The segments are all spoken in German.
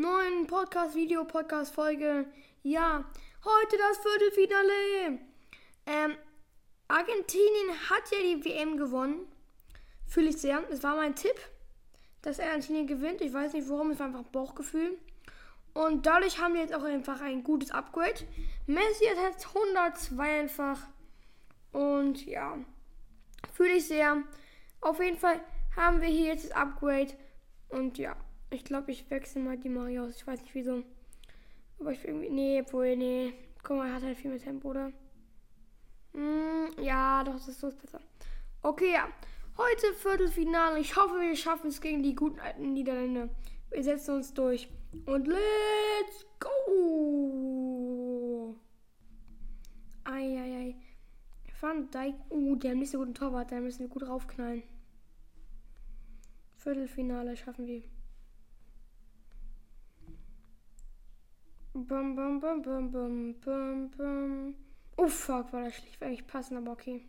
neuen Podcast-Video, Podcast-Folge. Ja, heute das Viertelfinale. Ähm, Argentinien hat ja die WM gewonnen. Fühle ich sehr. Es war mein Tipp, dass Argentinien gewinnt. Ich weiß nicht warum, es war einfach Bauchgefühl. Und dadurch haben wir jetzt auch einfach ein gutes Upgrade. Messi hat jetzt 102 einfach. Und ja, fühle ich sehr. Auf jeden Fall haben wir hier jetzt das Upgrade. Und ja, ich glaube, ich wechsle mal die Mario aus. Ich weiß nicht wieso. Aber ich irgendwie. Nee, obwohl, nee. Guck mal, er hat halt viel mehr Tempo, oder? Mm, ja, doch, das ist so besser. Okay, ja. Heute Viertelfinale. Ich hoffe, wir schaffen es gegen die guten alten Niederländer. Wir setzen uns durch. Und let's go! Eieiei. Van Dijk. Uh, der hat nicht so guten Torwart. Da müssen wir gut raufknallen. Viertelfinale schaffen wir. Bum, bum, bum, bum, bum, bum, bum. Oh fuck, war das schlecht. Eigentlich passen, aber okay.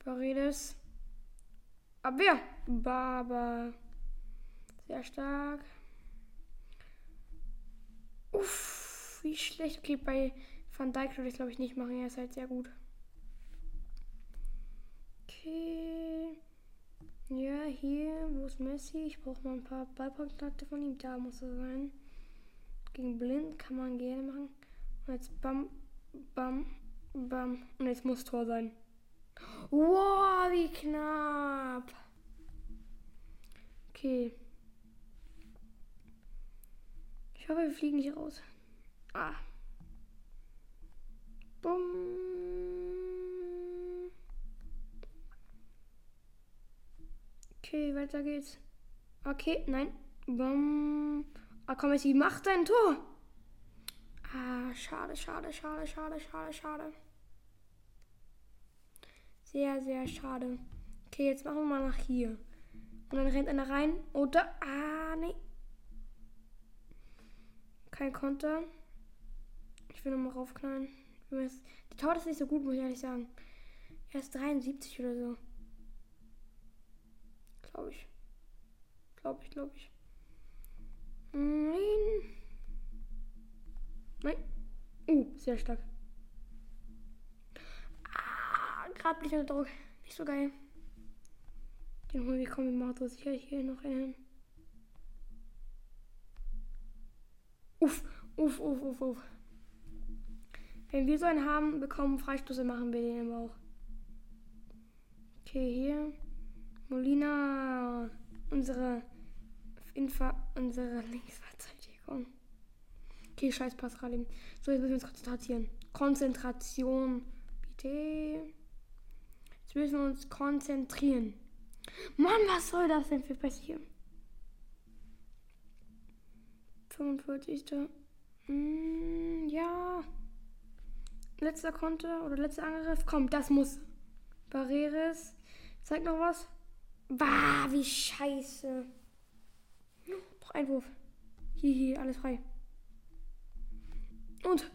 Paredes. Abwehr. Baba. Sehr stark. Uff, wie schlecht. Okay, bei Van Dijk würde ich glaube ich nicht machen. Er ist halt sehr gut. Okay. Ja, hier, wo ist Messi? Ich brauche mal ein paar Ballkontakte von ihm. Da muss er sein. Gegen Blind kann man gerne machen. Und jetzt bam, bam, bam. Und jetzt muss Tor sein. Wow, wie knapp. Okay. Ich hoffe, wir fliegen nicht raus. Ah. Bumm. Okay, weiter geht's. Okay, nein. Bumm. Ah, komm, sie macht ein Tor. Ah, schade, schade, schade, schade, schade, schade. Sehr, sehr schade. Okay, jetzt machen wir mal nach hier. Und dann rennt einer rein. Oder. Ah, nee. Kein Konter. Ich will nochmal raufknallen. Die Tor ist nicht so gut, muss ich ehrlich sagen. Er ist 73 oder so. Glaube ich. Glaube ich, glaube ich. Nein. Nein. Uh, sehr stark. Ah, gerade bin ich unter Druck. Nicht so geil. Den holen wir, mal sicher hier noch einen. Uff, uff, uff, uff, uff. Wenn wir so einen haben, bekommen Freistoße, machen wir den aber auch. Okay, hier. Molina. Unsere Infa unsere Linksverteidigung. Okay, scheiß Pascal. So, jetzt müssen wir uns konzentrieren. Konzentration. Bitte. Jetzt müssen wir uns konzentrieren. Mann, was soll das denn für passieren? 45. Mm, ja. Letzter Konter oder letzter Angriff. Komm, das muss. Barreres. Zeig noch was. Bah, wie scheiße. Einwurf. Hier, hier, alles frei. Und.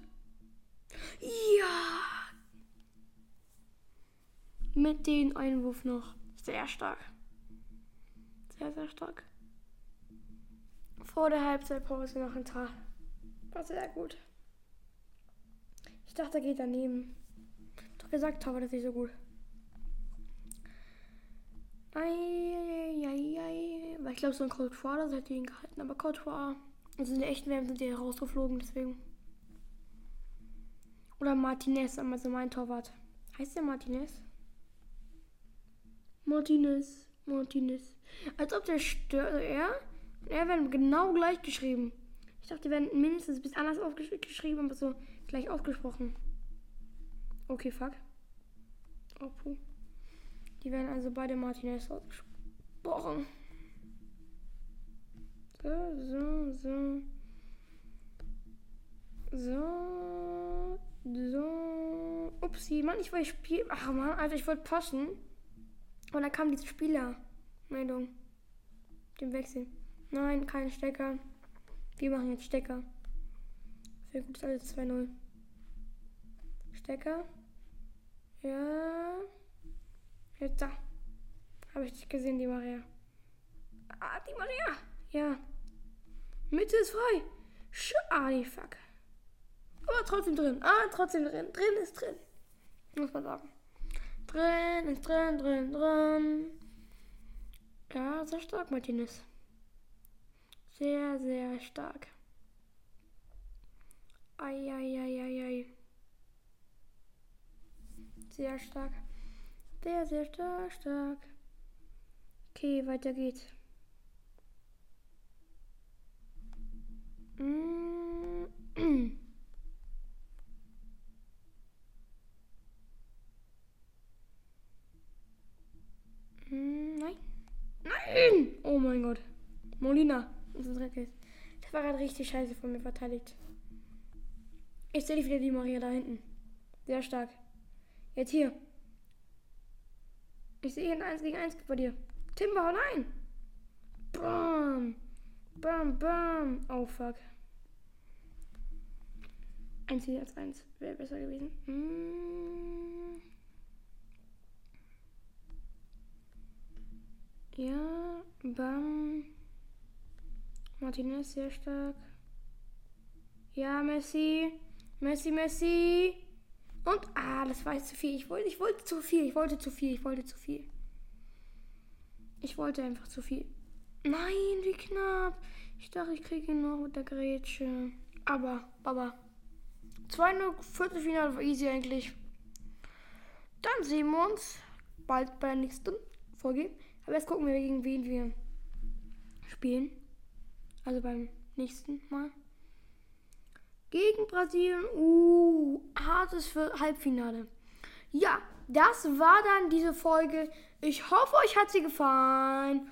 Ja. Mit dem Einwurf noch. Sehr stark. Sehr, sehr stark. Vor der Halbzeitpause noch ein Tag. War sehr gut. Ich dachte, er geht daneben. Doch gesagt, aber das ist nicht so gut. Eieieiei. Ich glaube, so ein Courtois, das hätte ihn gehalten. Aber Courtois, also in der echten Welt sind die rausgeflogen, deswegen. Oder Martinez, also mein Torwart. Heißt der Martinez? Martinez, Martinez. Als ob der stört, also er und er werden genau gleich geschrieben. Ich dachte, die werden mindestens ein bisschen anders aufgeschrieben, aber so gleich ausgesprochen. Okay, fuck. Oh, puh. Die werden also beide Martinez ausgesprochen. So, so, so. So. Upsi, Mann, ich wollte spielen. Ach man, Alter, ich wollte passen. Und dann kam diese Spielermeldung. Dem Wechsel. Nein, kein Stecker. Wir machen jetzt Stecker. Sehr gut, alles 2-0. Stecker. Ja. Jetzt da. Habe ich dich gesehen, die Maria. Ah, die Maria. Ja. Mitte ist frei. Schade, fuck. Aber trotzdem drin. Ah, trotzdem drin. Drin ist drin. Muss man sagen. Drin ist drin, drin, drin. Ja, sehr stark, Martinez. Sehr, sehr stark. Eieieiei. Sehr stark. Sehr, sehr stark, stark. Okay, weiter geht's. Nein. Nein! Oh mein Gott. Molina. Das war gerade richtig scheiße von mir verteidigt. Ich sehe wieder die Maria da hinten. Sehr stark. Jetzt hier. Ich sehe ein 1 gegen 1 bei dir. Timber, nein! Bam! Bam, bam! Oh fuck. 1 gegen 1 wäre besser gewesen. Hm. Ja, bam. Martinez sehr stark. Ja, Messi. Messi, Messi. Und, ah, das war jetzt zu viel. Ich wollte, ich wollte zu viel. Ich wollte zu viel. Ich wollte zu viel. Ich wollte einfach zu viel. Nein, wie knapp. Ich dachte, ich kriege ihn noch mit der Grätsche. Aber, Baba. 2-0 Viertelfinale war easy eigentlich. Dann sehen wir uns bald bei der nächsten Folge. Aber jetzt gucken wir, gegen wen wir spielen. Also beim nächsten Mal gegen Brasilien. Uh, hartes für Halbfinale. Ja, das war dann diese Folge. Ich hoffe, euch hat sie gefallen